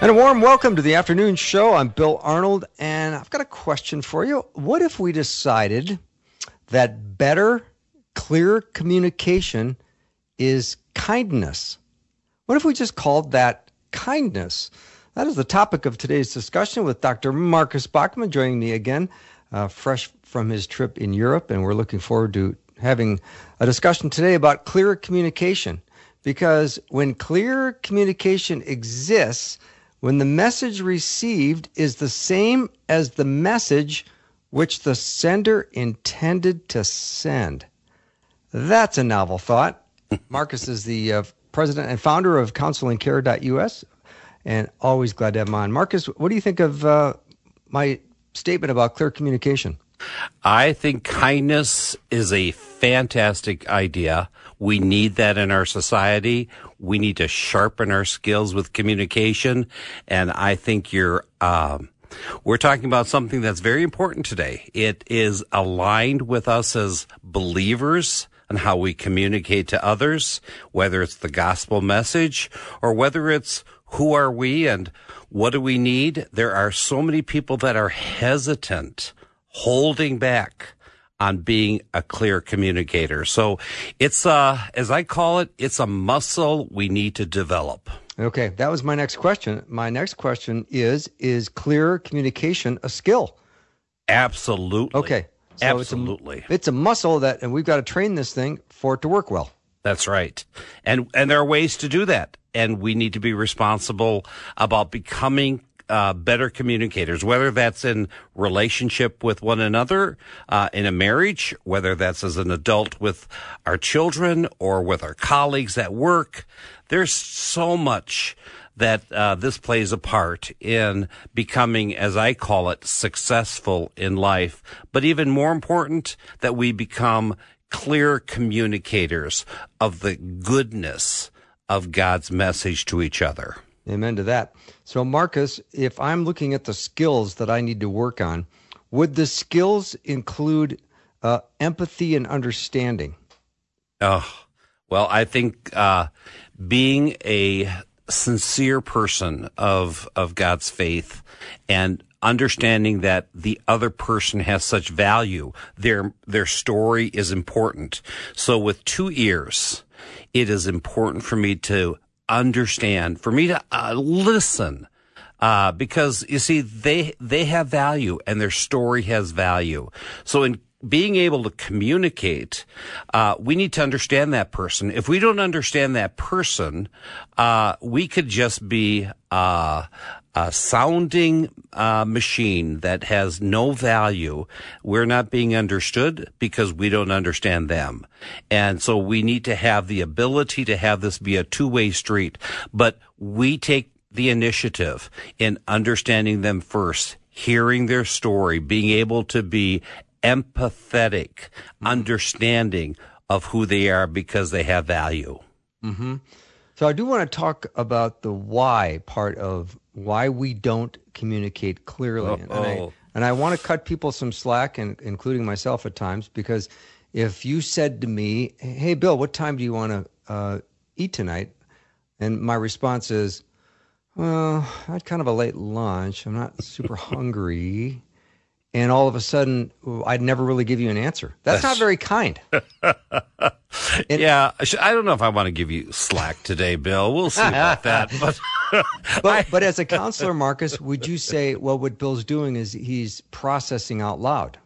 And a warm welcome to the afternoon show. I'm Bill Arnold, and I've got a question for you. What if we decided that better, clear communication is kindness? What if we just called that kindness? That is the topic of today's discussion with Dr. Marcus Bachmann joining me again, uh, fresh from his trip in Europe, and we're looking forward to having a discussion today about clear communication. Because when clear communication exists, when the message received is the same as the message which the sender intended to send. That's a novel thought. Marcus is the uh, president and founder of counselingcare.us, and always glad to have him on. Marcus, what do you think of uh, my statement about clear communication? I think kindness is a fantastic idea. We need that in our society. We need to sharpen our skills with communication. And I think you're, um, we're talking about something that's very important today. It is aligned with us as believers and how we communicate to others, whether it's the gospel message or whether it's who are we and what do we need? There are so many people that are hesitant, holding back on being a clear communicator. So it's, uh, as I call it, it's a muscle we need to develop. Okay, that was my next question. My next question is Is clear communication a skill? Absolutely. Okay. So Absolutely. It's a, it's a muscle that, and we've got to train this thing for it to work well. That's right. And, and there are ways to do that. And we need to be responsible about becoming uh, better communicators, whether that's in relationship with one another, uh, in a marriage, whether that's as an adult with our children or with our colleagues at work. There's so much that uh, this plays a part in becoming, as I call it, successful in life. But even more important, that we become clear communicators of the goodness of God's message to each other. Amen to that. So, Marcus, if I'm looking at the skills that I need to work on, would the skills include uh, empathy and understanding? Oh, well, I think uh, being a sincere person of of God's faith and understanding that the other person has such value, their their story is important. So, with two ears, it is important for me to understand, for me to uh, listen, uh, because you see, they, they have value and their story has value. So in being able to communicate, uh, we need to understand that person. If we don't understand that person, uh, we could just be uh, a sounding uh, machine that has no value. We're not being understood because we don't understand them. And so we need to have the ability to have this be a two-way street. But we take the initiative in understanding them first, hearing their story, being able to be empathetic, mm-hmm. understanding of who they are because they have value. Mm-hmm. So I do want to talk about the why part of why we don't communicate clearly, and I, and I want to cut people some slack, and including myself at times, because if you said to me, "Hey, Bill, what time do you want to uh, eat tonight?" and my response is, "Well, I had kind of a late lunch. I'm not super hungry." And all of a sudden I'd never really give you an answer. That's, That's not very kind. it, yeah, I don't know if I want to give you slack today, Bill. We'll see about that. But but, but as a counselor, Marcus, would you say well what Bill's doing is he's processing out loud?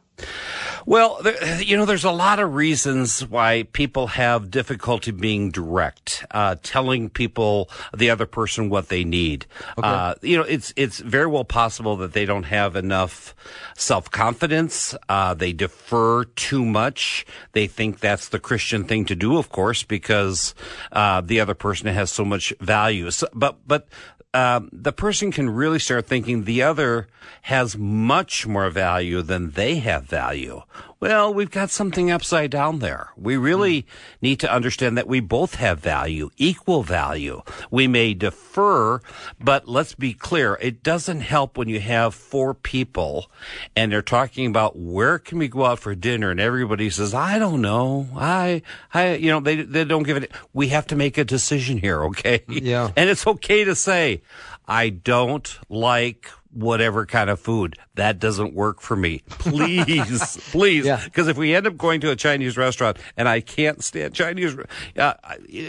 Well, there, you know, there's a lot of reasons why people have difficulty being direct, uh, telling people the other person what they need. Okay. Uh, you know, it's it's very well possible that they don't have enough self confidence. Uh, they defer too much. They think that's the Christian thing to do, of course, because uh, the other person has so much value. So, but but um, the person can really start thinking the other has much more value than they have value. Well, we've got something upside down there. We really hmm. need to understand that we both have value, equal value. We may defer, but let's be clear. It doesn't help when you have four people and they're talking about where can we go out for dinner and everybody says, I don't know. I, I, you know, they, they don't give it. We have to make a decision here. Okay. Yeah. And it's okay to say, I don't like whatever kind of food. That doesn't work for me. Please, please. Because yeah. if we end up going to a Chinese restaurant and I can't stand Chinese, uh,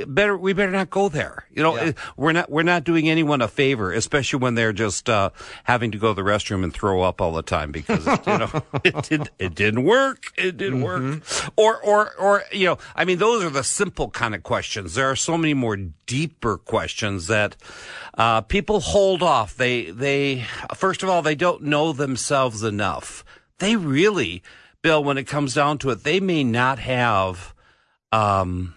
better we better not go there. You know, yeah. we're not we're not doing anyone a favor, especially when they're just uh, having to go to the restroom and throw up all the time because you know it did it didn't work. It didn't mm-hmm. work. Or or or you know, I mean, those are the simple kind of questions. There are so many more deeper questions that uh, people hold off. They they first of all they don't know them themselves enough. They really, Bill, when it comes down to it, they may not have um,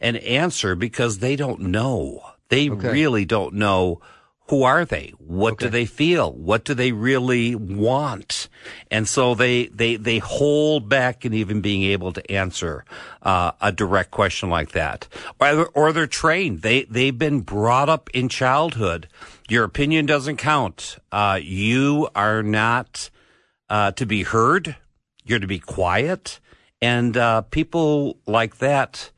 an answer because they don't know. They okay. really don't know who are they? What okay. do they feel? What do they really want? And so they they they hold back in even being able to answer uh, a direct question like that, or, or they're trained. They they've been brought up in childhood your opinion doesn't count. Uh, you are not uh, to be heard. You're to be quiet. And uh, people like that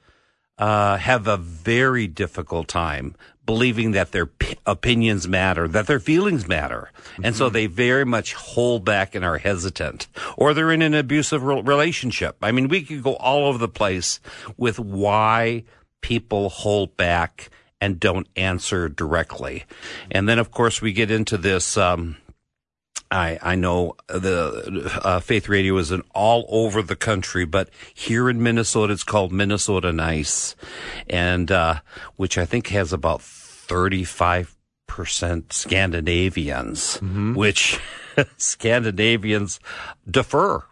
uh, have a very difficult time believing that their p- opinions matter, that their feelings matter. Mm-hmm. And so mm-hmm. they very much hold back and are hesitant. Or they're in an abusive re- relationship. I mean, we could go all over the place with why people hold back and don't answer directly. And then, of course, we get into this. Um, I, I know the uh, Faith Radio is in all over the country, but here in Minnesota, it's called Minnesota Nice, and uh, which I think has about thirty five percent Scandinavians, mm-hmm. which Scandinavians defer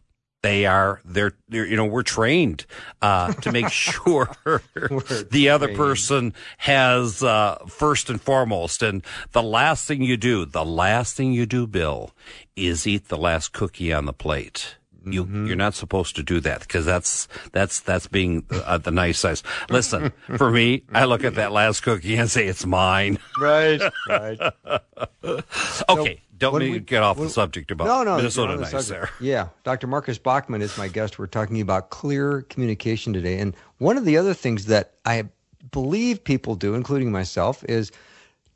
they are they're, they're, you know we're trained uh, to make sure the other person has uh, first and foremost. And the last thing you do the last thing you do bill is eat the last cookie on the plate you mm-hmm. you're not supposed to do that because that's that's that's being uh, the nice size. Listen, for me, I look at that last cookie and say it's mine. Right, right. okay, don't we, get off the subject about no, no, Minnesota nice the there. Yeah, Dr. Marcus Bachmann is my guest. We're talking about clear communication today, and one of the other things that I believe people do, including myself, is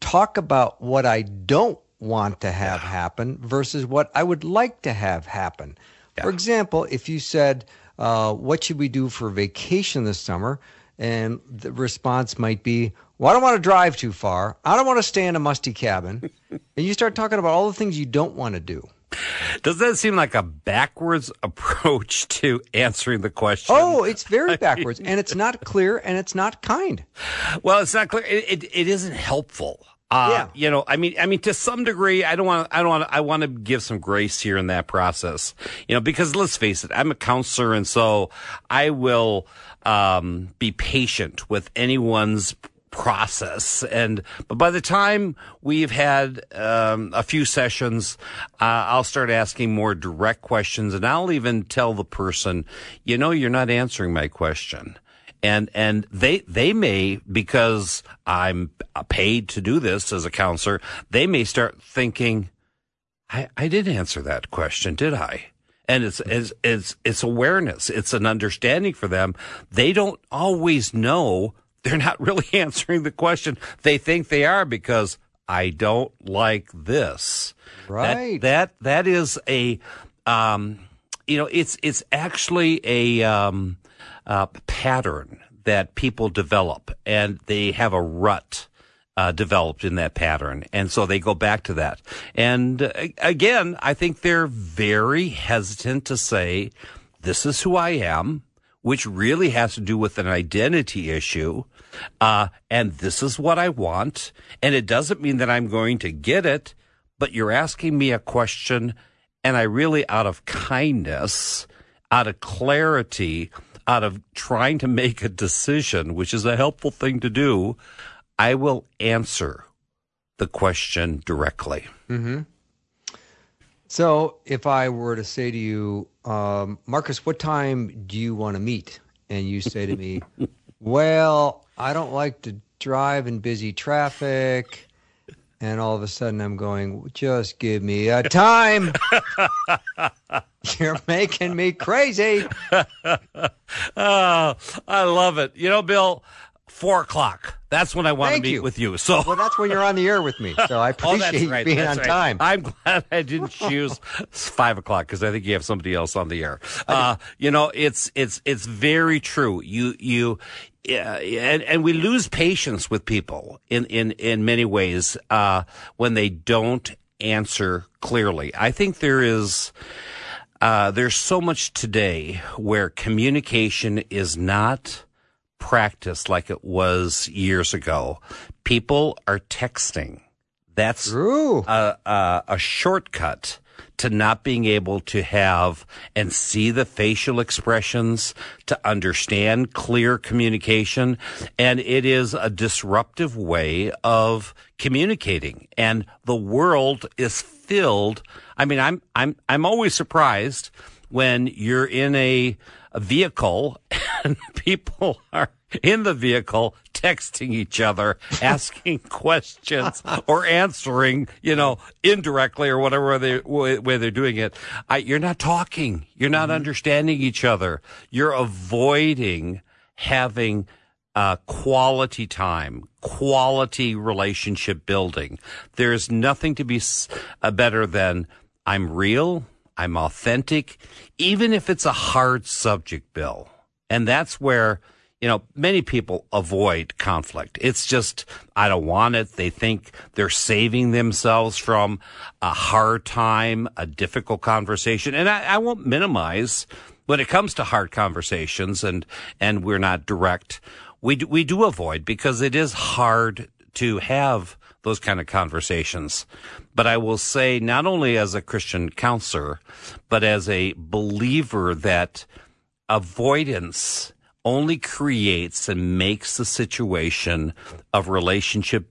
talk about what I don't want to have happen versus what I would like to have happen. Yeah. For example, if you said, uh, "What should we do for vacation this summer?" and the response might be, well, I don't want to drive too far. I don't want to stay in a musty cabin. and you start talking about all the things you don't want to do. Does that seem like a backwards approach to answering the question? Oh, it's very backwards, and it's not clear, and it's not kind. Well, it's not clear. It, it, it isn't helpful. Uh, yeah. you know, I mean, I mean, to some degree, I don't want, I don't want, I want to give some grace here in that process, you know, because let's face it, I'm a counselor, and so I will um, be patient with anyone's process. And but by the time we've had um, a few sessions, uh, I'll start asking more direct questions, and I'll even tell the person, you know, you're not answering my question. And and they they may because I'm paid to do this as a counselor, they may start thinking, I, I did answer that question, did I? and it's, it's, it's, it's awareness. It's an understanding for them. They don't always know they're not really answering the question. They think they are because I don't like this. Right. That that, that is a um, you know it's it's actually a um, uh, pattern that people develop, and they have a rut. Uh, developed in that pattern. And so they go back to that. And uh, again, I think they're very hesitant to say, this is who I am, which really has to do with an identity issue. Uh, and this is what I want. And it doesn't mean that I'm going to get it, but you're asking me a question. And I really, out of kindness, out of clarity, out of trying to make a decision, which is a helpful thing to do, I will answer the question directly. Mm-hmm. So, if I were to say to you, um, Marcus, what time do you want to meet? And you say to me, Well, I don't like to drive in busy traffic. And all of a sudden, I'm going, Just give me a time. You're making me crazy. oh, I love it. You know, Bill, four o'clock. That's when I want Thank to meet you. with you. So Well, that's when you're on the air with me. So I Oh, appreciate that's right. being that's on right. time. I'm glad I didn't choose five o'clock because I think you have somebody else on the air. Uh, you know, it's it's it's very true. You you. Yeah, and, and we lose patience with people in, in, in many ways, uh, when they don't answer clearly. I think there is, uh, there's so much today where communication is not practiced like it was years ago. People are texting. That's a, a, a shortcut to not being able to have and see the facial expressions, to understand clear communication. And it is a disruptive way of communicating. And the world is filled. I mean, I'm, I'm, I'm always surprised when you're in a, a vehicle and people are in the vehicle texting each other, asking questions or answering, you know, indirectly or whatever they, way they're doing it. I, you're not talking. You're not understanding each other. You're avoiding having uh, quality time, quality relationship building. There's nothing to be s- uh, better than I'm real, I'm authentic, even if it's a hard subject, Bill. And that's where, you know, many people avoid conflict. It's just, I don't want it. They think they're saving themselves from a hard time, a difficult conversation. And I, I won't minimize when it comes to hard conversations and, and we're not direct. We do, we do avoid because it is hard to have those kind of conversations. But I will say, not only as a Christian counselor, but as a believer that avoidance only creates and makes the situation of relationship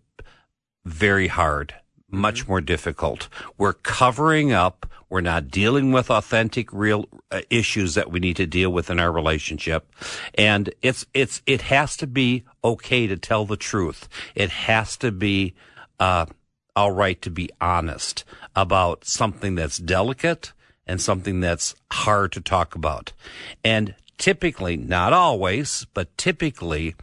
very hard, much more difficult. We're covering up. We're not dealing with authentic, real uh, issues that we need to deal with in our relationship. And it's, it's, it has to be okay to tell the truth. It has to be, uh, all right to be honest about something that's delicate and something that's hard to talk about. And typically, not always, but typically,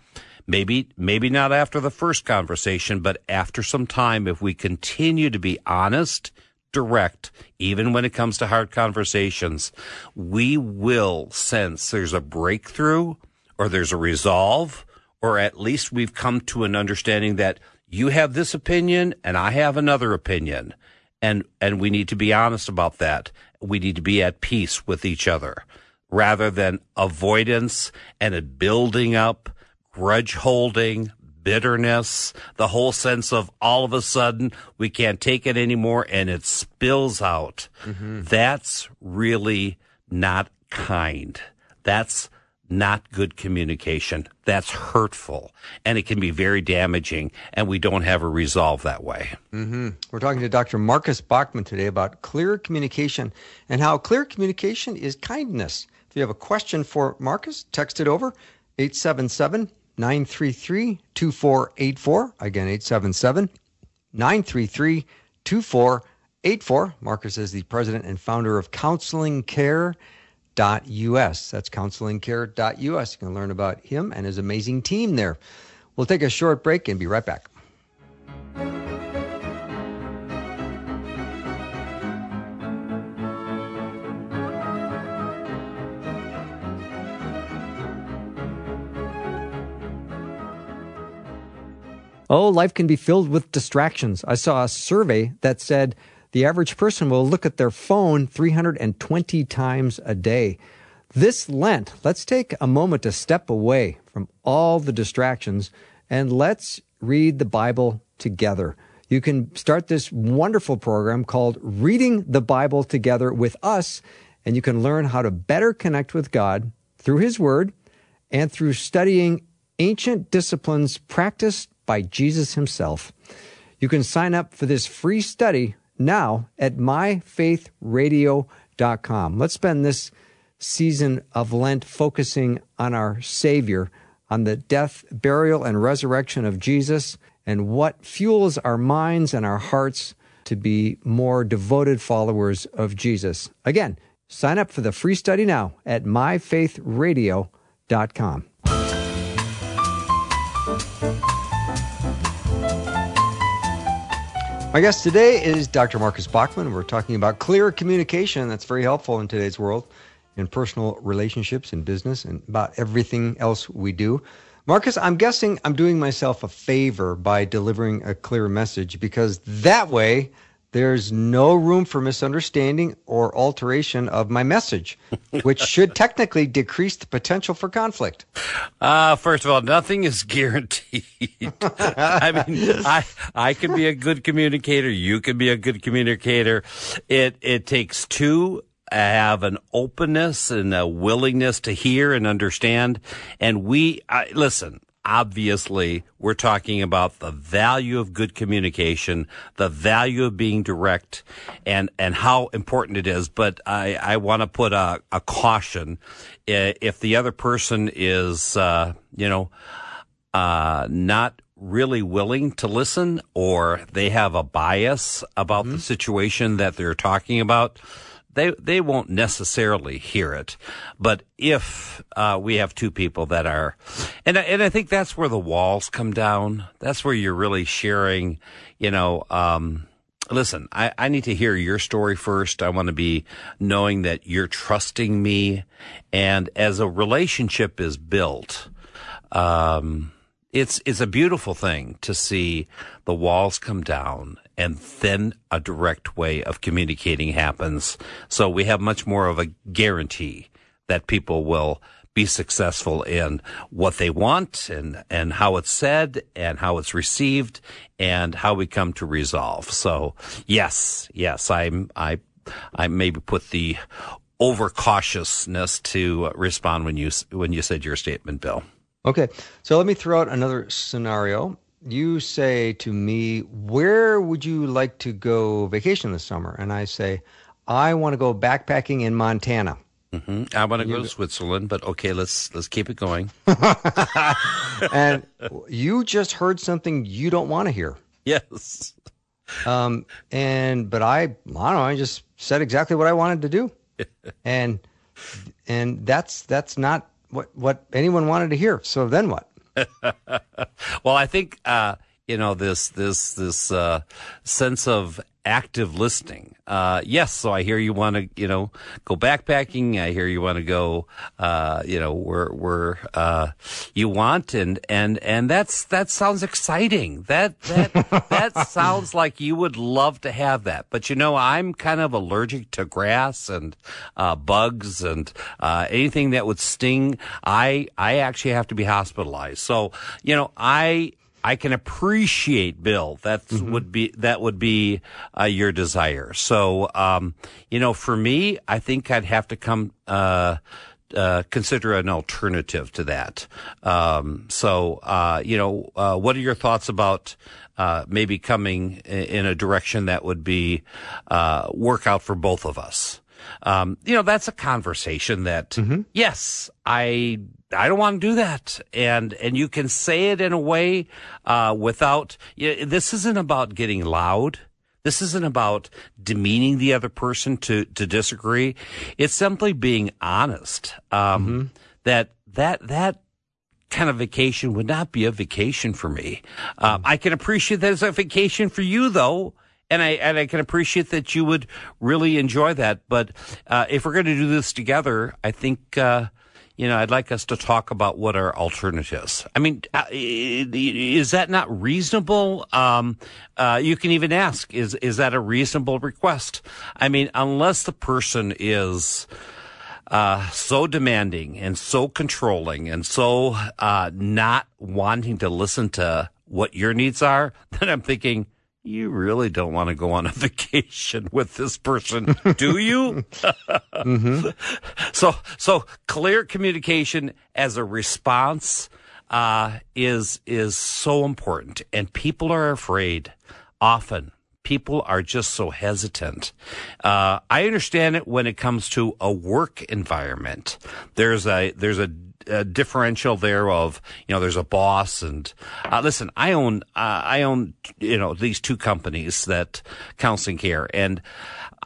maybe, maybe not after the first conversation, but after some time, if we continue to be honest, direct, even when it comes to hard conversations, we will sense there's a breakthrough or there's a resolve, or at least we've come to an understanding that you have this opinion and I have another opinion. And, and we need to be honest about that. We need to be at peace with each other rather than avoidance and a building up, grudge holding, bitterness, the whole sense of all of a sudden we can't take it anymore and it spills out. Mm-hmm. That's really not kind. That's not good communication. That's hurtful and it can be very damaging and we don't have a resolve that way. Mm-hmm. We're talking to Dr. Marcus Bachmann today about clear communication and how clear communication is kindness. If you have a question for Marcus, text it over 877 933 2484. Again, 877 933 2484. Marcus is the president and founder of counselingcare.us. That's counselingcare.us. You can learn about him and his amazing team there. We'll take a short break and be right back. Oh, life can be filled with distractions. I saw a survey that said the average person will look at their phone 320 times a day. This Lent, let's take a moment to step away from all the distractions and let's read the Bible together. You can start this wonderful program called Reading the Bible Together with Us, and you can learn how to better connect with God through His Word and through studying ancient disciplines practiced by Jesus Himself. You can sign up for this free study now at myfaithradio.com. Let's spend this season of Lent focusing on our Savior, on the death, burial, and resurrection of Jesus, and what fuels our minds and our hearts to be more devoted followers of Jesus. Again, sign up for the free study now at myfaithradio.com. My guest today is Dr. Marcus Bachmann. We're talking about clear communication. That's very helpful in today's world, in personal relationships, in business, and about everything else we do. Marcus, I'm guessing I'm doing myself a favor by delivering a clear message because that way there's no room for misunderstanding or alteration of my message, which should technically decrease the potential for conflict. Uh, first of all, nothing is guaranteed. I mean, I, I can be a good communicator. You can be a good communicator. It, it takes two have an openness and a willingness to hear and understand. And we, I, listen, obviously we're talking about the value of good communication, the value of being direct and, and how important it is. But I, I want to put a, a caution. If the other person is, uh, you know, uh, not really willing to listen or they have a bias about mm-hmm. the situation that they're talking about, they they won't necessarily hear it. But if uh, we have two people that are, and and I think that's where the walls come down. That's where you're really sharing. You know, um, listen, I, I need to hear your story first. I want to be knowing that you're trusting me, and as a relationship is built. Um, it's it's a beautiful thing to see the walls come down and then a direct way of communicating happens. So we have much more of a guarantee that people will be successful in what they want and, and how it's said and how it's received and how we come to resolve. So yes, yes, I'm, I, I maybe put the overcautiousness to respond when you, when you said your statement, Bill. Okay. So let me throw out another scenario you say to me, Where would you like to go vacation this summer? And I say, I want to go backpacking in Montana. Mm-hmm. I want to go to Switzerland, but okay, let's let's keep it going. and you just heard something you don't want to hear. Yes. Um, and but I, I don't know. I just said exactly what I wanted to do, and and that's that's not what what anyone wanted to hear. So then what? well, I think uh, you know this this this uh, sense of active listening. Uh, yes, so I hear you want to, you know, go backpacking. I hear you want to go, uh, you know, where where uh, you want, and and and that's that sounds exciting. That that that sounds like you would love to have that. But you know, I'm kind of allergic to grass and uh, bugs and uh, anything that would sting. I I actually have to be hospitalized. So you know, I I can appreciate Bill. That mm-hmm. would be that would be uh, your desire. So, um, you know, for me, I think I'd have to come uh, uh, consider an alternative to that. Um, so, uh, you know, uh, what are your thoughts about? Uh, maybe coming in a direction that would be work out for both of us. Um, you know, that's a conversation that, mm-hmm. yes, I I don't want to do that. And, and you can say it in a way, uh, without, this isn't about getting loud. This isn't about demeaning the other person to, to disagree. It's simply being honest. Um, mm-hmm. that, that, that, kind of vacation would not be a vacation for me. Um, I can appreciate that as a vacation for you, though, and I and I can appreciate that you would really enjoy that. But uh, if we're going to do this together, I think uh, you know, I'd like us to talk about what are alternatives. I mean, uh, is that not reasonable? Um, uh, you can even ask, is, is that a reasonable request? I mean, unless the person is, uh, so demanding and so controlling and so uh, not wanting to listen to what your needs are, then I'm thinking, you really don't want to go on a vacation with this person, do you? mm-hmm. So, so clear communication as a response uh, is is so important, and people are afraid often people are just so hesitant. Uh, I understand it when it comes to a work environment. There's a there's a, a differential there of you know there's a boss and uh, listen. I own uh, I own you know these two companies that counseling care and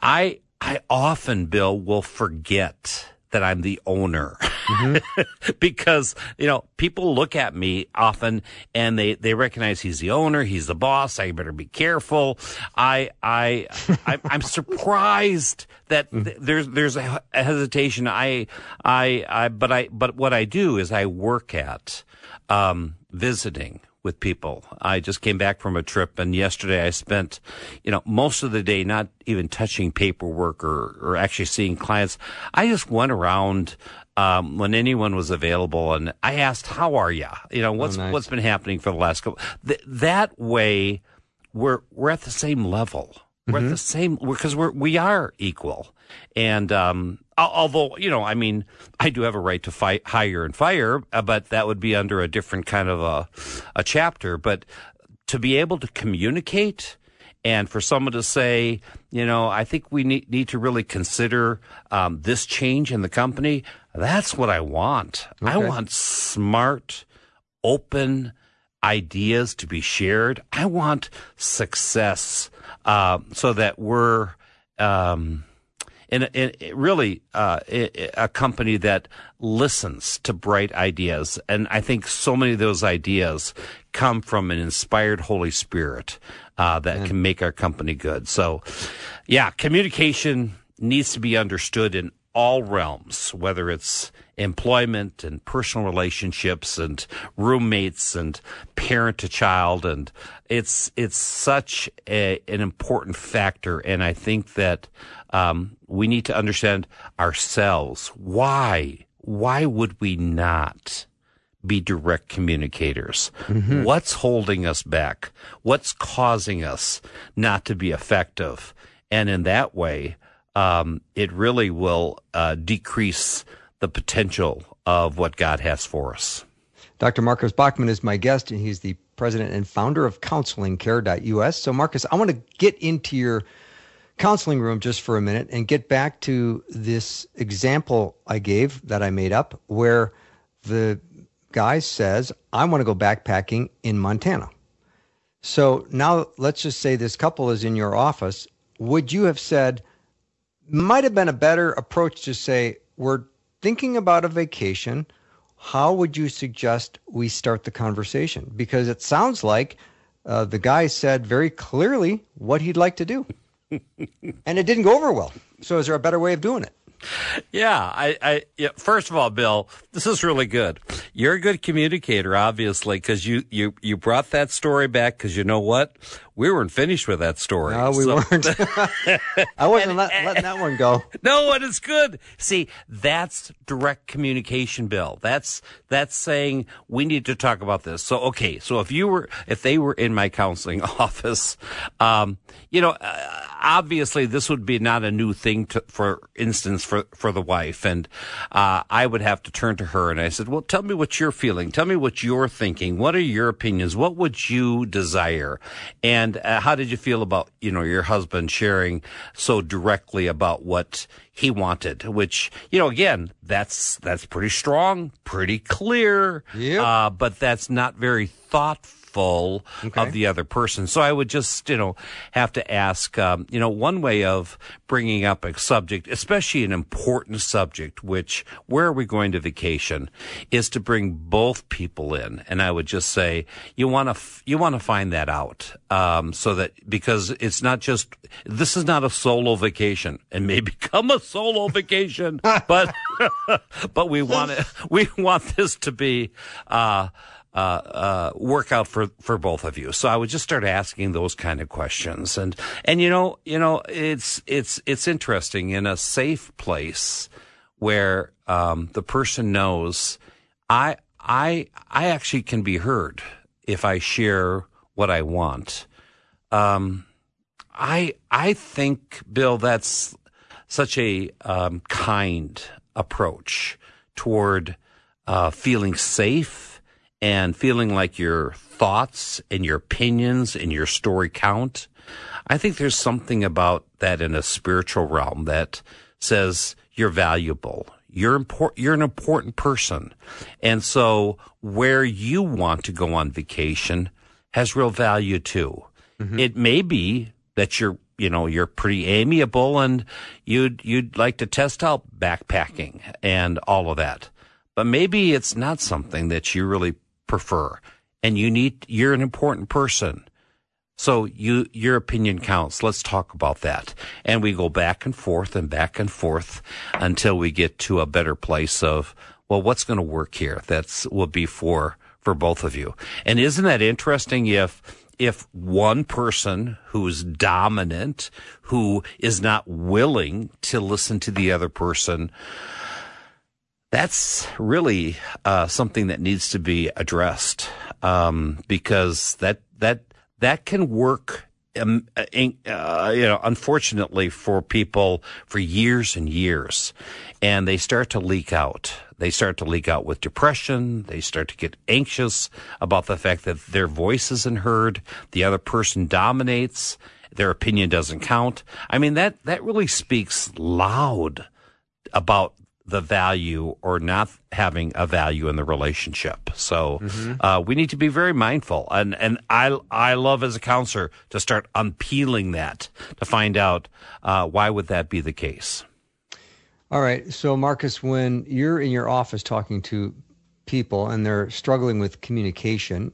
I I often Bill will forget that I'm the owner. Mm-hmm. because, you know, people look at me often and they, they recognize he's the owner, he's the boss, I better be careful. I, I, I am surprised that mm. th- there's, there's a, a hesitation. I, I, I, but I, but what I do is I work at, um, visiting with people. I just came back from a trip and yesterday I spent, you know, most of the day not even touching paperwork or, or actually seeing clients. I just went around, um, when anyone was available and I asked, how are you? You know, what's, oh, nice. what's been happening for the last couple, Th- that way we're, we're at the same level. We're mm-hmm. at the same, because we're, we are equal. And, um, although you know, I mean, I do have a right to fight, hire and fire, uh, but that would be under a different kind of a a chapter. But to be able to communicate and for someone to say, you know, I think we need, need to really consider um, this change in the company. That's what I want. Okay. I want smart, open ideas to be shared. I want success uh, so that we're um, and, and really uh, a company that listens to bright ideas. And I think so many of those ideas come from an inspired Holy Spirit uh, that can make our company good. So, yeah, communication needs to be understood in all realms, whether it's employment and personal relationships and roommates and parent to child. And it's, it's such a, an important factor. And I think that, um, we need to understand ourselves. Why? Why would we not? be direct communicators. Mm-hmm. What's holding us back? What's causing us not to be effective? And in that way, um, it really will uh, decrease the potential of what God has for us. Dr. Marcus Bachmann is my guest, and he's the president and founder of counselingcare.us. So, Marcus, I want to get into your counseling room just for a minute and get back to this example I gave that I made up where the guy says, I want to go backpacking in Montana. So now let's just say this couple is in your office. Would you have said, might have been a better approach to say, we're thinking about a vacation, how would you suggest we start the conversation? Because it sounds like uh, the guy said very clearly what he'd like to do. and it didn't go over well. So, is there a better way of doing it? Yeah, I, I yeah, first of all, Bill, this is really good. You're a good communicator, obviously, because you, you, you brought that story back because you know what? We weren't finished with that story. No, we so. weren't. I wasn't and, let, letting that one go. No, and it's good. See, that's direct communication, Bill. That's, that's saying we need to talk about this. So, okay. So if you were, if they were in my counseling office, um, you know, uh, obviously this would be not a new thing to, for instance, for, for the wife. And, uh, I would have to turn to her and I said, well, tell me what you're feeling. Tell me what you're thinking. What are your opinions? What would you desire? And uh, how did you feel about, you know, your husband sharing so directly about what he wanted, which, you know, again, that's, that's pretty strong, pretty clear. Yeah. Uh, but that's not very thoughtful full okay. of the other person. So I would just, you know, have to ask, um, you know, one way of bringing up a subject, especially an important subject, which where are we going to vacation, is to bring both people in. And I would just say, you want to, f- you want to find that out, um, so that because it's not just, this is not a solo vacation It may become a solo vacation, but, but we want it, we want this to be, uh, uh, uh, work out for, for both of you. So I would just start asking those kind of questions. And, and you know, you know, it's, it's, it's interesting in a safe place where um, the person knows I I I actually can be heard if I share what I want. Um, I I think Bill that's such a um, kind approach toward uh, feeling safe and feeling like your thoughts and your opinions and your story count. I think there's something about that in a spiritual realm that says you're valuable. You're important. You're an important person. And so where you want to go on vacation has real value too. Mm-hmm. It may be that you're, you know, you're pretty amiable and you'd, you'd like to test out backpacking and all of that. But maybe it's not something that you really prefer and you need, you're an important person. So you, your opinion counts. Let's talk about that. And we go back and forth and back and forth until we get to a better place of, well, what's going to work here? That's will be for, for both of you. And isn't that interesting if, if one person who's dominant, who is not willing to listen to the other person, that's really uh, something that needs to be addressed um, because that that that can work um, uh, uh, you know, unfortunately for people for years and years, and they start to leak out. They start to leak out with depression. They start to get anxious about the fact that their voice isn't heard. The other person dominates. Their opinion doesn't count. I mean, that, that really speaks loud about the value or not having a value in the relationship. So mm-hmm. uh, we need to be very mindful. And and I I love as a counselor to start unpeeling that to find out uh, why would that be the case. All right. So Marcus, when you're in your office talking to people and they're struggling with communication,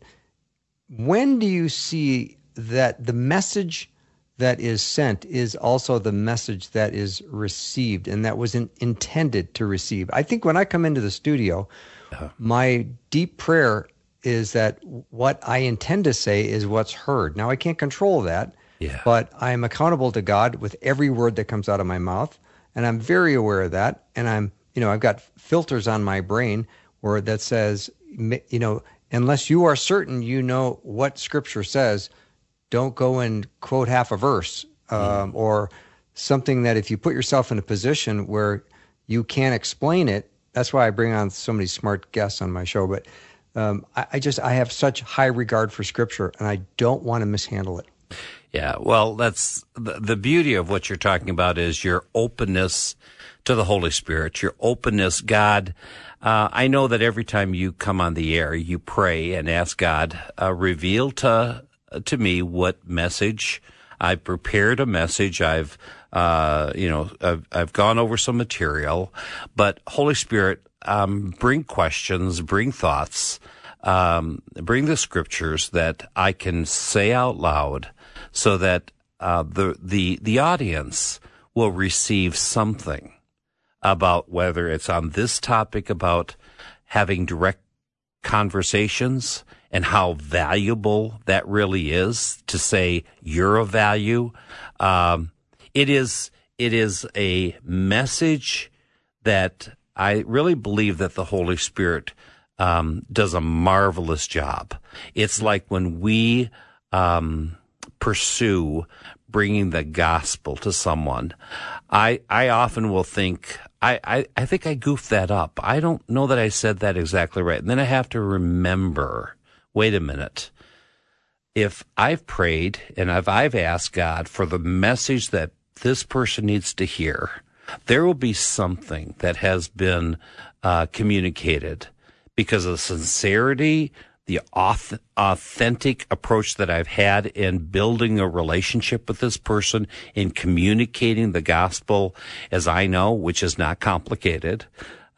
when do you see that the message that is sent is also the message that is received and that was in, intended to receive. I think when I come into the studio, uh-huh. my deep prayer is that what I intend to say is what's heard. Now I can't control that, yeah. but I am accountable to God with every word that comes out of my mouth, and I'm very aware of that. And I'm, you know, I've got filters on my brain where that says, you know, unless you are certain you know what Scripture says, don't go and quote half a verse um, mm. or something that if you put yourself in a position where you can't explain it that's why i bring on so many smart guests on my show but um, I, I, just i have such high regard for scripture and i don't want to mishandle it yeah well that's the, the beauty of what you're talking about is your openness to the holy spirit your openness god uh, I know that every time you come on the air, you pray and ask God, uh, reveal to to me what message I've prepared a message. I've, uh, you know, I've, I've, gone over some material, but Holy Spirit, um, bring questions, bring thoughts, um, bring the scriptures that I can say out loud so that, uh, the, the, the audience will receive something about whether it's on this topic about having direct conversations and how valuable that really is to say you're of value. Um, it is, it is a message that I really believe that the Holy Spirit um, does a marvelous job. It's like when we um, pursue bringing the gospel to someone. I I often will think I, I, I think I goofed that up. I don't know that I said that exactly right. And then I have to remember wait a minute. If I've prayed and if I've asked God for the message that this person needs to hear, there will be something that has been uh, communicated because of the sincerity, the auth- authentic approach that I've had in building a relationship with this person, in communicating the gospel as I know, which is not complicated,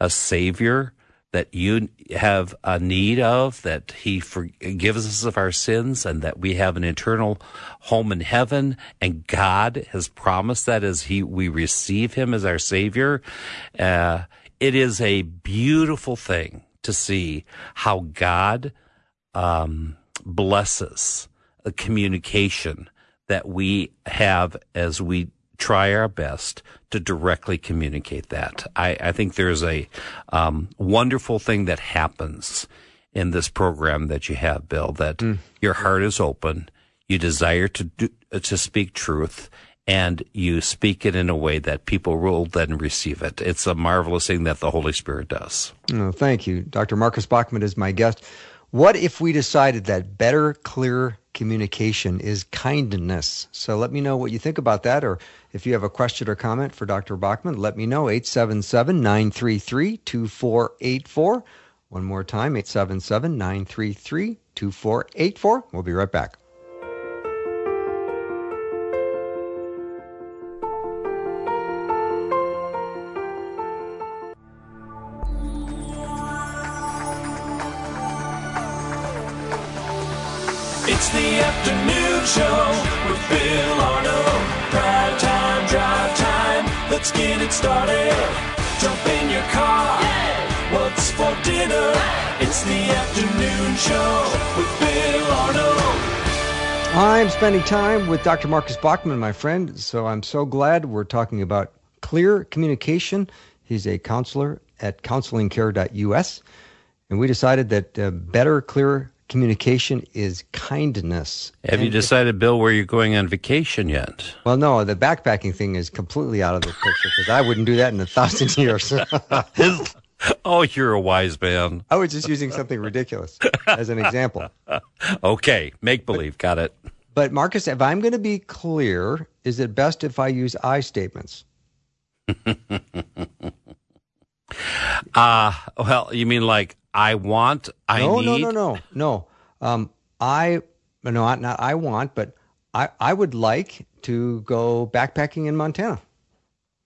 a savior that you have a need of, that he forgives us of our sins and that we have an eternal home in heaven. And God has promised that as he, we receive him as our savior. Uh, it is a beautiful thing to see how God, um, blesses a communication that we have as we try our best to directly communicate that. I, I think there's a um, wonderful thing that happens in this program that you have, Bill, that mm. your heart is open, you desire to do, to speak truth, and you speak it in a way that people will then receive it. It's a marvelous thing that the Holy Spirit does. Oh, thank you. Dr. Marcus Bachmann is my guest. What if we decided that better, clearer communication is kindness? So let me know what you think about that, or if you have a question or comment for Dr. Bachmann, let me know. 877 933 2484. One more time, 877 933 2484. We'll be right back. It's the afternoon show with Bill Arnold. Prime time, drive time. Let's get it started. Jump in your car. Yeah. What's for dinner? It's the afternoon show with Bill Arnold. I'm spending time with Dr. Marcus Bachmann, my friend. So I'm so glad we're talking about clear communication. He's a counselor at counselingcare.us. And we decided that uh, better, clearer communication is kindness. Have and you decided, Bill, where you're going on vacation yet? Well, no, the backpacking thing is completely out of the picture because I wouldn't do that in a thousand years. oh, you're a wise man. I was just using something ridiculous as an example. okay, make believe. Got it. But Marcus, if I'm going to be clear, is it best if I use I statements? uh, well, you mean like I want, I no, need? No, no, no, no. Um, I, no, not, not I want, but I, I would like to go backpacking in Montana.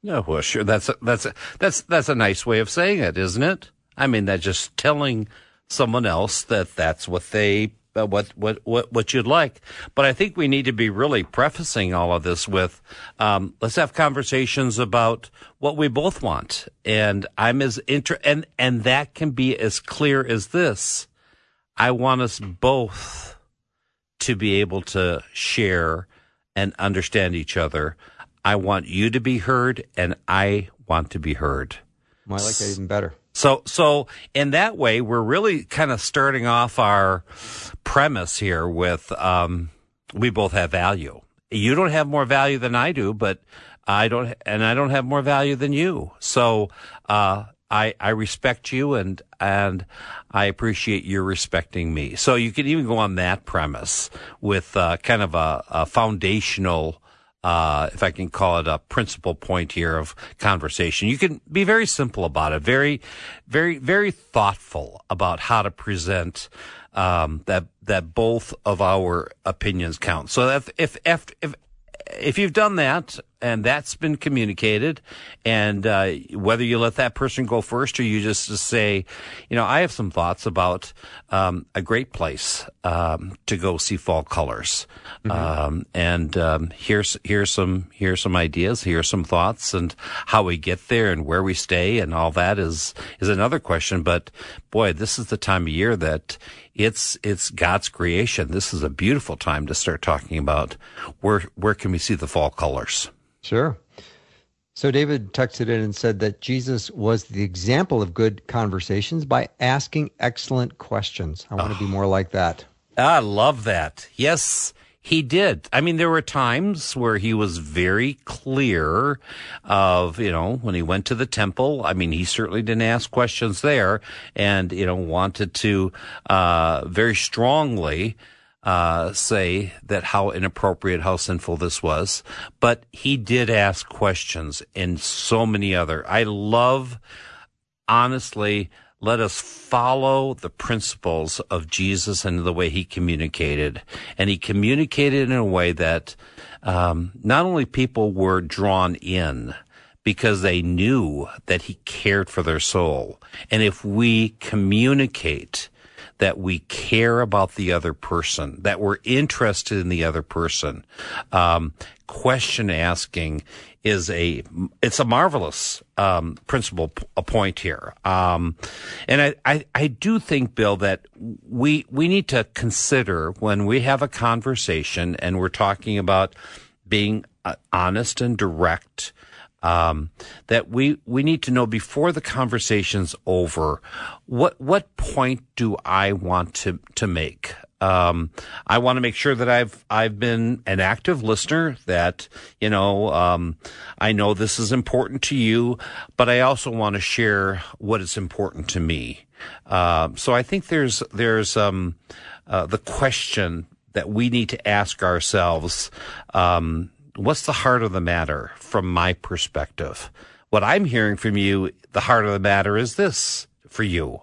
No, well, sure. That's a, that's a, that's that's a nice way of saying it, isn't it? I mean, that's just telling someone else that that's what they uh, what what what what you'd like. But I think we need to be really prefacing all of this with um, let's have conversations about what we both want, and I'm as inter and and that can be as clear as this. I want us both to be able to share and understand each other. I want you to be heard, and I want to be heard. I like that even better. So, so in that way, we're really kind of starting off our premise here with, um, we both have value. You don't have more value than I do, but I don't, and I don't have more value than you. So, uh, I, I respect you and, and I appreciate your respecting me. So you can even go on that premise with, uh, kind of a, a foundational, uh, if I can call it a principal point here of conversation. You can be very simple about it, very, very, very thoughtful about how to present um, that that both of our opinions count. So if if if, if if you've done that and that's been communicated, and uh, whether you let that person go first or you just say, you know, I have some thoughts about um, a great place um, to go see fall colors, mm-hmm. um, and um, here's here's some here's some ideas, here's some thoughts, and how we get there and where we stay and all that is is another question. But boy, this is the time of year that it's it's God's creation. This is a beautiful time to start talking about where where can we see the fall colors. Sure. So David texted in and said that Jesus was the example of good conversations by asking excellent questions. I want oh. to be more like that. I love that. Yes, he did. I mean, there were times where he was very clear of, you know, when he went to the temple. I mean, he certainly didn't ask questions there and, you know, wanted to, uh, very strongly, uh, say that how inappropriate, how sinful this was. But he did ask questions and so many other. I love, honestly, let us follow the principles of Jesus and the way he communicated. And he communicated in a way that um, not only people were drawn in because they knew that he cared for their soul. And if we communicate that we care about the other person, that we're interested in the other person, um, question asking is a it's a marvelous um, principal a point here, um, and I, I, I do think, Bill, that we we need to consider when we have a conversation and we're talking about being uh, honest and direct. Um, that we we need to know before the conversation's over. What what point do I want to to make? Um, I want to make sure that I've I've been an active listener. That you know, um, I know this is important to you, but I also want to share what is important to me. Uh, so I think there's there's um, uh, the question that we need to ask ourselves um, what's the heart of the matter from my perspective? What I'm hearing from you, the heart of the matter is this for you.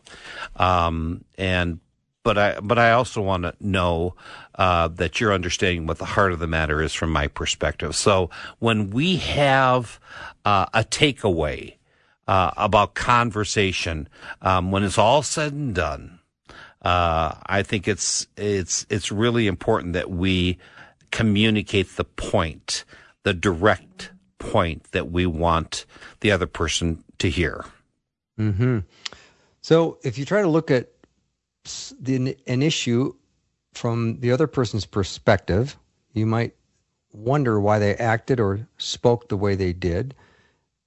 Um, and, but I, but I also want to know, uh, that you're understanding what the heart of the matter is from my perspective. So when we have, uh, a takeaway, uh, about conversation, um, when it's all said and done, uh, I think it's, it's, it's really important that we, communicate the point, the direct point that we want the other person to hear. Mm-hmm. So if you try to look at the, an issue from the other person's perspective, you might wonder why they acted or spoke the way they did.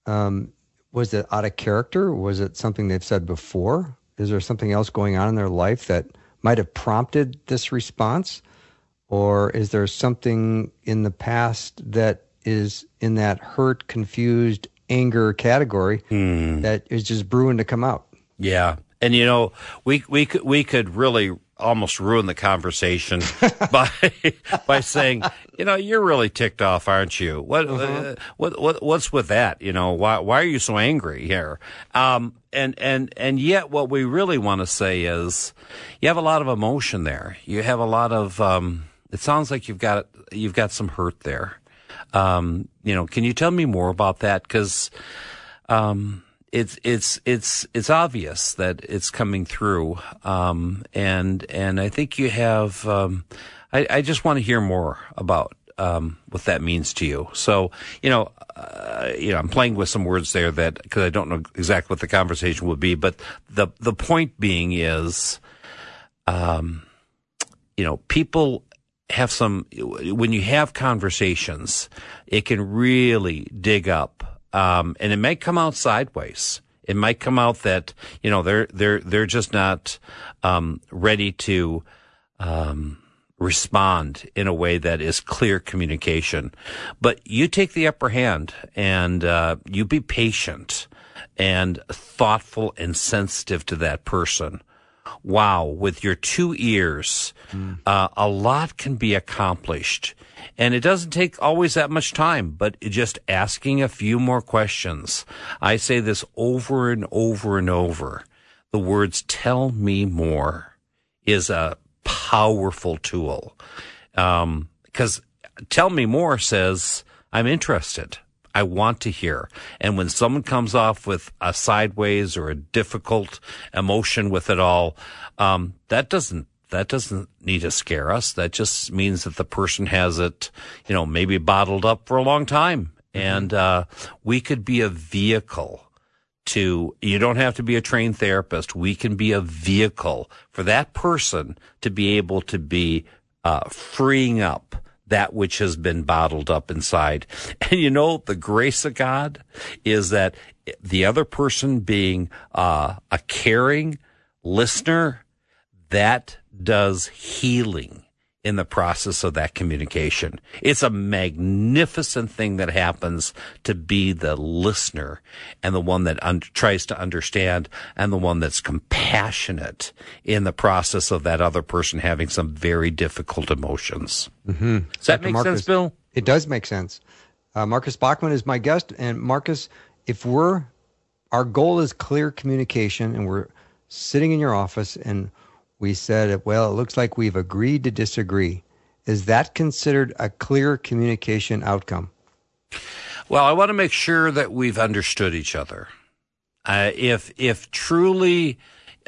Um, was it out of character? Was it something they've said before? Is there something else going on in their life that might have prompted this response? Or is there something in the past that is in that hurt, confused, anger category Hmm. that is just brewing to come out? Yeah. And you know, we we could we could really almost ruin the conversation by by saying, you know, you're really ticked off, aren't you? What uh, what what what's with that? You know, why why are you so angry here? Um, and and and yet, what we really want to say is, you have a lot of emotion there. You have a lot of. Um, it sounds like you've got you've got some hurt there. Um, you know, can you tell me more about that? Because um, it's it's it's it's obvious that it's coming through, um, and and I think you have. Um, I, I just want to hear more about um, what that means to you. So you know, uh, you know, I'm playing with some words there that because I don't know exactly what the conversation would be, but the the point being is, um, you know, people have some when you have conversations, it can really dig up, um, and it may come out sideways. It might come out that you know they're they're they're just not um, ready to um, respond in a way that is clear communication. But you take the upper hand and uh, you be patient and thoughtful and sensitive to that person wow, with your two ears, uh, a lot can be accomplished. And it doesn't take always that much time, but just asking a few more questions. I say this over and over and over. The words tell me more is a powerful tool. Um, cause tell me more says I'm interested. I want to hear. And when someone comes off with a sideways or a difficult emotion with it all, um, that doesn't that doesn't need to scare us. That just means that the person has it, you know, maybe bottled up for a long time. And uh, we could be a vehicle to you don't have to be a trained therapist. We can be a vehicle for that person to be able to be uh, freeing up that which has been bottled up inside. And you know, the grace of God is that the other person being uh, a caring listener, that does healing in the process of that communication. It's a magnificent thing that happens to be the listener and the one that un- tries to understand and the one that's compassionate in the process of that other person having some very difficult emotions. Mm-hmm. Does that Dr. make Marcus, sense, Bill? It does make sense. Uh, Marcus Bachmann is my guest. And Marcus, if we're, our goal is clear communication and we're sitting in your office and we said, well, it looks like we've agreed to disagree. Is that considered a clear communication outcome? Well, I want to make sure that we've understood each other. Uh, if if truly,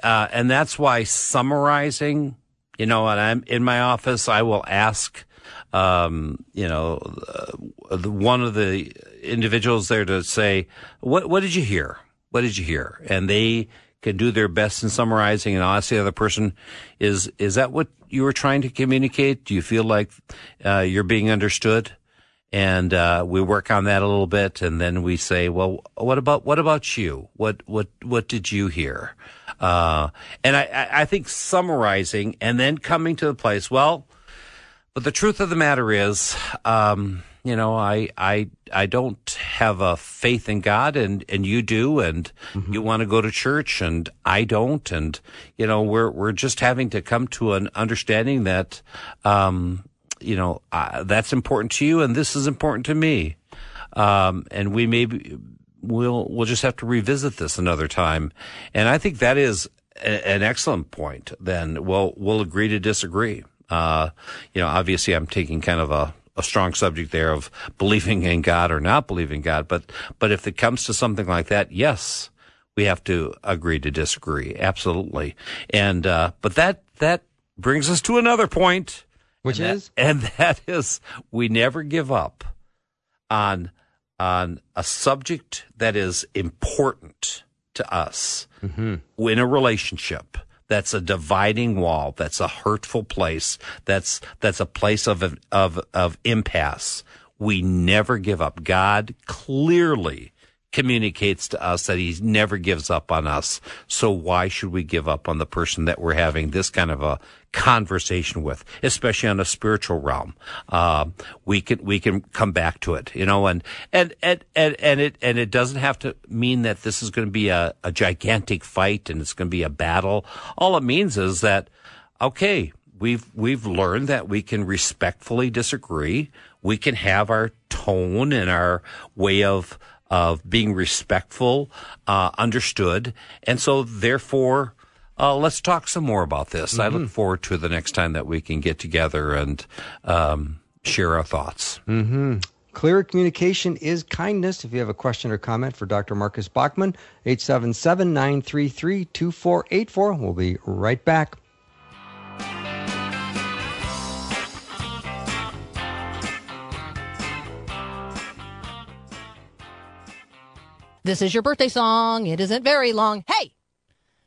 uh, and that's why summarizing, you know, and I'm in my office, I will ask, um, you know, uh, the, one of the individuals there to say, "What what did you hear? What did you hear?" And they can do their best in summarizing, and ask the other person, "Is is that what you were trying to communicate? Do you feel like uh, you're being understood?" and uh, we work on that a little bit, and then we say, well, what about what about you? What what what did you hear? Uh, and I, I think summarizing and then coming to the place, well, but the truth of the matter is, um, you know, I, I, I don't have a faith in God and, and you do, and you want to go to church and I don't. And, you know, we're, we're just having to come to an understanding that, um, you know, uh, that's important to you and this is important to me. Um, and we maybe, we'll, we'll just have to revisit this another time. And I think that is a, an excellent point. Then we'll, we'll agree to disagree. Uh, you know, obviously I'm taking kind of a, a strong subject there of believing in God or not believing God. But, but if it comes to something like that, yes, we have to agree to disagree. Absolutely. And, uh, but that, that brings us to another point. Which and that- is? and that is we never give up on, on a subject that is important to us in a relationship that's a dividing wall that's a hurtful place that's that's a place of of of impasse. We never give up. God clearly communicates to us that he never gives up on us. So why should we give up on the person that we're having this kind of a conversation with especially on a spiritual realm? Uh, we can we can come back to it you know and and and and, and it and it doesn't have to mean that this is going to be a, a gigantic fight and it's going to be a battle. All it means is that okay we've we've learned that we can respectfully disagree. We can have our tone and our way of of being respectful uh, understood and so therefore uh, let's talk some more about this. I look forward to the next time that we can get together and um, share our thoughts. Clear communication is kindness. If you have a question or comment for Dr. Marcus Bachmann, 877 933 2484. We'll be right back. This is your birthday song. It isn't very long. Hey!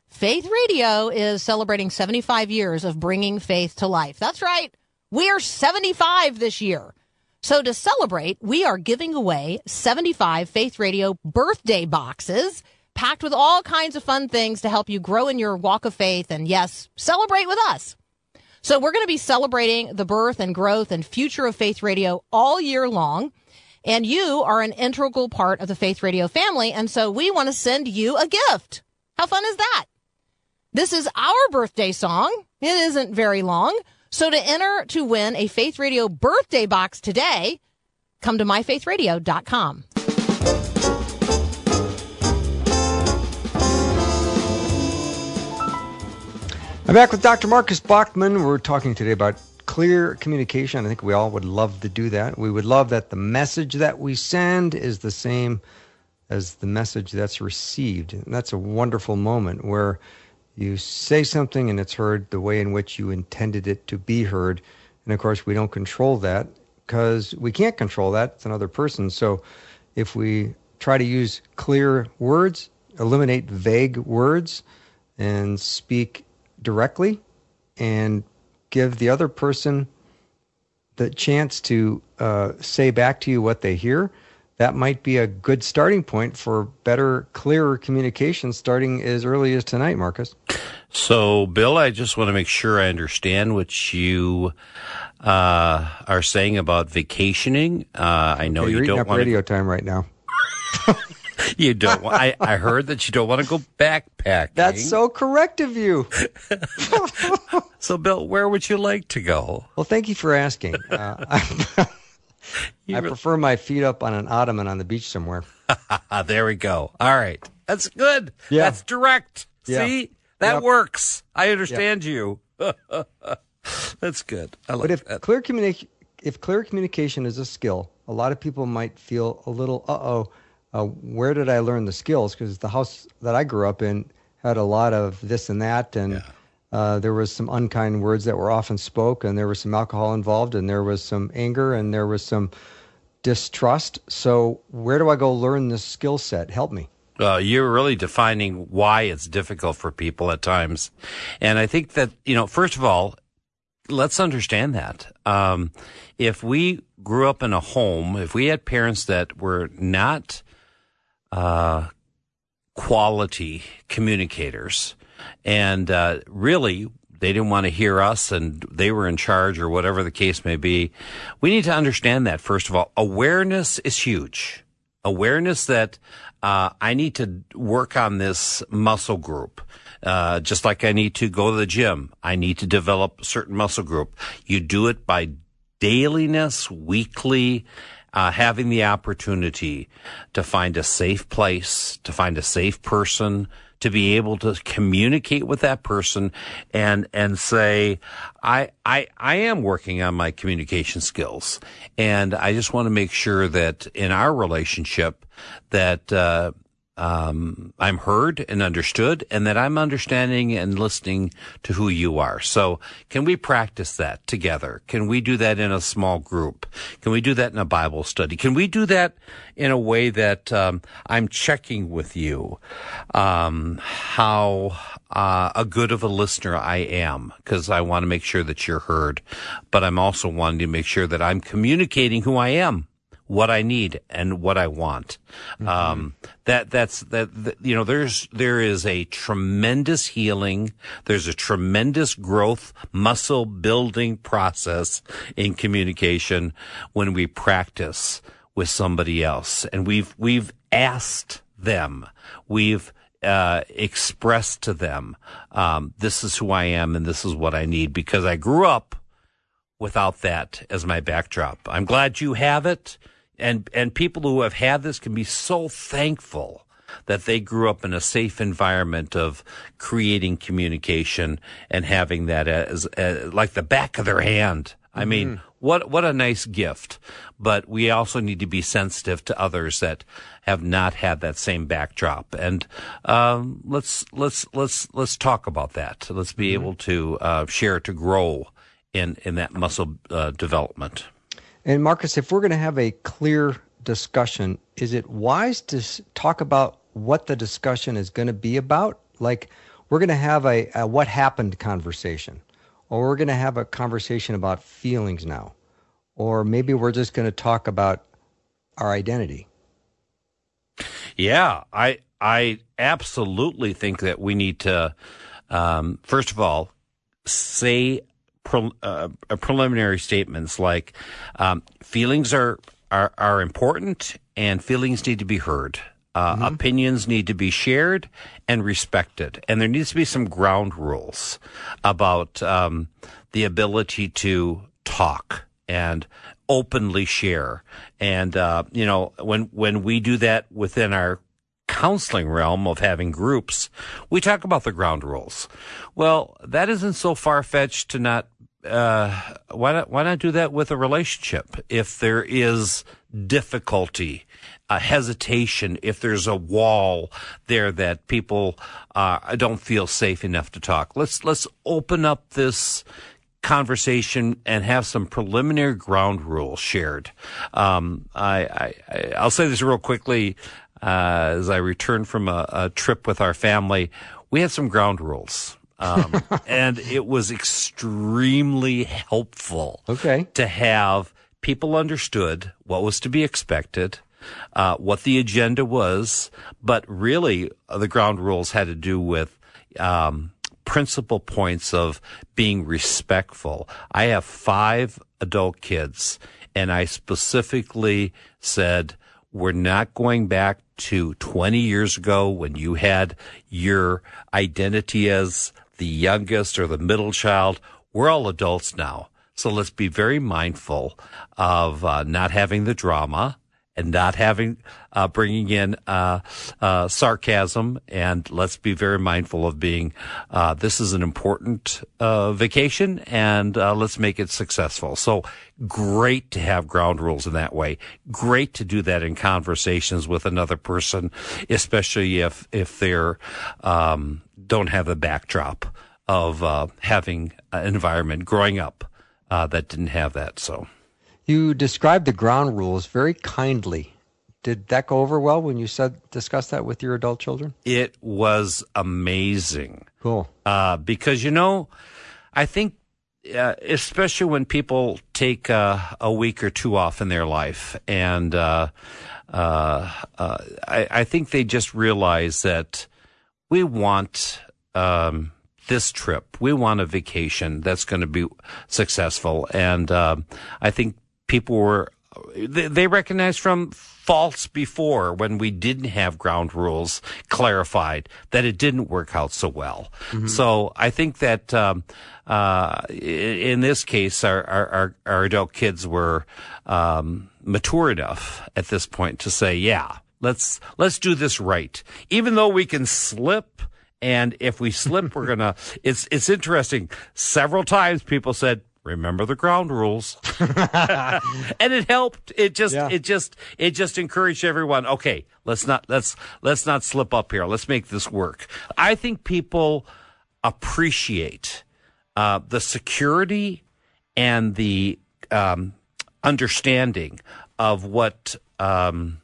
Faith Radio is celebrating 75 years of bringing faith to life. That's right. We are 75 this year. So to celebrate, we are giving away 75 Faith Radio birthday boxes packed with all kinds of fun things to help you grow in your walk of faith and yes, celebrate with us. So we're going to be celebrating the birth and growth and future of Faith Radio all year long. And you are an integral part of the Faith Radio family. And so we want to send you a gift. How fun is that? This is our birthday song. It isn't very long. So to enter to win a Faith Radio birthday box today, come to myfaithradio.com. I'm back with Dr. Marcus Bachmann. We're talking today about clear communication. I think we all would love to do that. We would love that the message that we send is the same as the message that's received. And that's a wonderful moment where you say something and it's heard the way in which you intended it to be heard. And of course, we don't control that because we can't control that. It's another person. So if we try to use clear words, eliminate vague words, and speak directly and give the other person the chance to uh, say back to you what they hear, that might be a good starting point for better, clearer communication starting as early as tonight, Marcus. So, Bill, I just want to make sure I understand what you uh, are saying about vacationing. Uh, I know Hey, you don't want radio time right now. You don't. wa- I I heard that you don't want to go backpacking. That's so correct of you. So, Bill, where would you like to go? Well, thank you for asking. Uh, I, I prefer my feet up on an ottoman on the beach somewhere. There we go. All right, that's good. Yeah. That's direct. Yeah. See, that Yep. works. I understand you. that's good. I like But if that. clear communication, if clear communication is a skill, a lot of people might feel a little, uh oh, uh, where did I learn the skills? Because the house that I grew up in had a lot of this and that, and uh, there was some unkind words that were often spoke, and there was some alcohol involved, and there was some anger, and there was some distrust. So where do I go learn this skill set? Help me. Uh, you're really defining why it's difficult for people at times. And I think that, you know, first of all, let's understand that. Um, if we grew up in a home, if we had parents that were not uh, quality communicators, and uh, really they didn't want to hear us and they were in charge or whatever the case may be. We need to understand that, first of all. Awareness is huge. Awareness that uh, I need to work on this muscle group. Uh, just like I need to go to the gym, I need to develop a certain muscle group. You do it by dailiness, weekly, uh, having the opportunity to find a safe place, to find a safe person, to be able to communicate with that person and and say I I I am working on my communication skills. And I just want to make sure that in our relationship that uh, um, I'm heard and understood, and that I'm understanding and listening to who you are. So, can we practice that together? Can we do that in a small group? Can we do that in a Bible study? Can we do that in a way that um, I'm checking with you um, how uh, a good of a listener I am? Because I want to make sure that you're heard, but I'm also wanting to make sure that I'm communicating who I am what I need and what I want. Mm-hmm. Um, that, that's, that, that, you know, there's, there is a tremendous healing. There's a tremendous growth, muscle building process in communication when we practice with somebody else. And we've, we've asked them. We've, uh, expressed to them, um, this is who I am and this is what I need because I grew up without that as my backdrop. I'm glad you have it and and people who have had this can be so thankful that they grew up in a safe environment of creating communication and having that as, as like the back of their hand. I mean, mm-hmm. what what a nice gift. But we also need to be sensitive to others that have not had that same backdrop. And um, let's let's let's let's talk about that. Let's be mm-hmm. able to uh, share to grow in in that muscle uh, development. And Marcus, if we're going to have a clear discussion, is it wise to talk about what the discussion is going to be about? Like, we're going to have a, a what happened conversation, or we're going to have a conversation about feelings now, or maybe we're just going to talk about our identity. Yeah, I I absolutely think that we need to, um, first of all, say pre, uh, preliminary statements like um, feelings are, are are important and feelings need to be heard. Uh, mm-hmm. Opinions need to be shared and respected, and there needs to be some ground rules about um, the ability to talk and openly share. And uh, you know, when when we do that within our counseling realm of having groups, we talk about the ground rules. Well, that isn't so far fetched to not uh, why not why not do that with a relationship if there is difficulty a hesitation if there's a wall there that people uh, don't feel safe enough to talk? Let's let's open up this conversation and have some preliminary ground rules shared. Um, I, I i'll say this real quickly uh, as i return from a, a trip with our family. We had some ground rules um, and it was extremely helpful. Okay. To have people understood what was to be expected, uh, what the agenda was, but really uh, the ground rules had to do with, um, principal points of being respectful. I have five adult kids and I specifically said, we're not going back to 20 years ago when you had your identity as the youngest or the middle child. We're all adults now. So let's be very mindful of uh, not having the drama and not having uh, bringing in uh, uh, sarcasm. And let's be very mindful of being. Uh, this is an important uh, vacation, and uh, let's make it successful. So great to have ground rules in that way. Great to do that in conversations with another person, especially if if they're um, don't have the backdrop of having an environment growing up that didn't have that. So. You described the ground rules very kindly. Did that go over well when you said discuss that with your adult children? It was amazing. Cool. Uh, because you know, I think uh, especially when people take uh, a week or two off in their life, and uh, uh, uh, I, I, think they just realize that we want um, this trip, we want a vacation that's going to be successful, and um, I think people were they, they recognized from faults before when we didn't have ground rules clarified that it didn't work out so well. Mm-hmm. So I think that um, uh, in this case, our, our, our adult kids were um, mature enough at this point to say, "Yeah, let's let's do this right," even though we can slip. And if we slip, we're gonna. It's it's interesting. Several times people said, remember the ground rules. And it helped. It just yeah. it just it just encouraged everyone okay let's not let's let's not slip up here. Let's make this work. I think people appreciate uh, the security and the um, understanding of what um,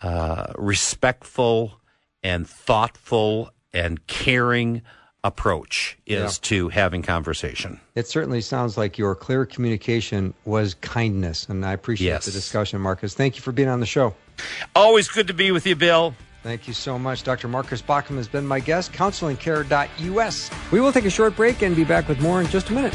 uh, respectful and thoughtful and caring approach is yeah. to having conversation. It certainly sounds like your clear communication was kindness, and I appreciate yes. the discussion, Marcus. Thank you for being on the show. Always good to be with you, Bill. Thank you so much. Dr. Marcus Bachmann has been my guest, counselingcare.us. We will take a short break and be back with more in just a minute.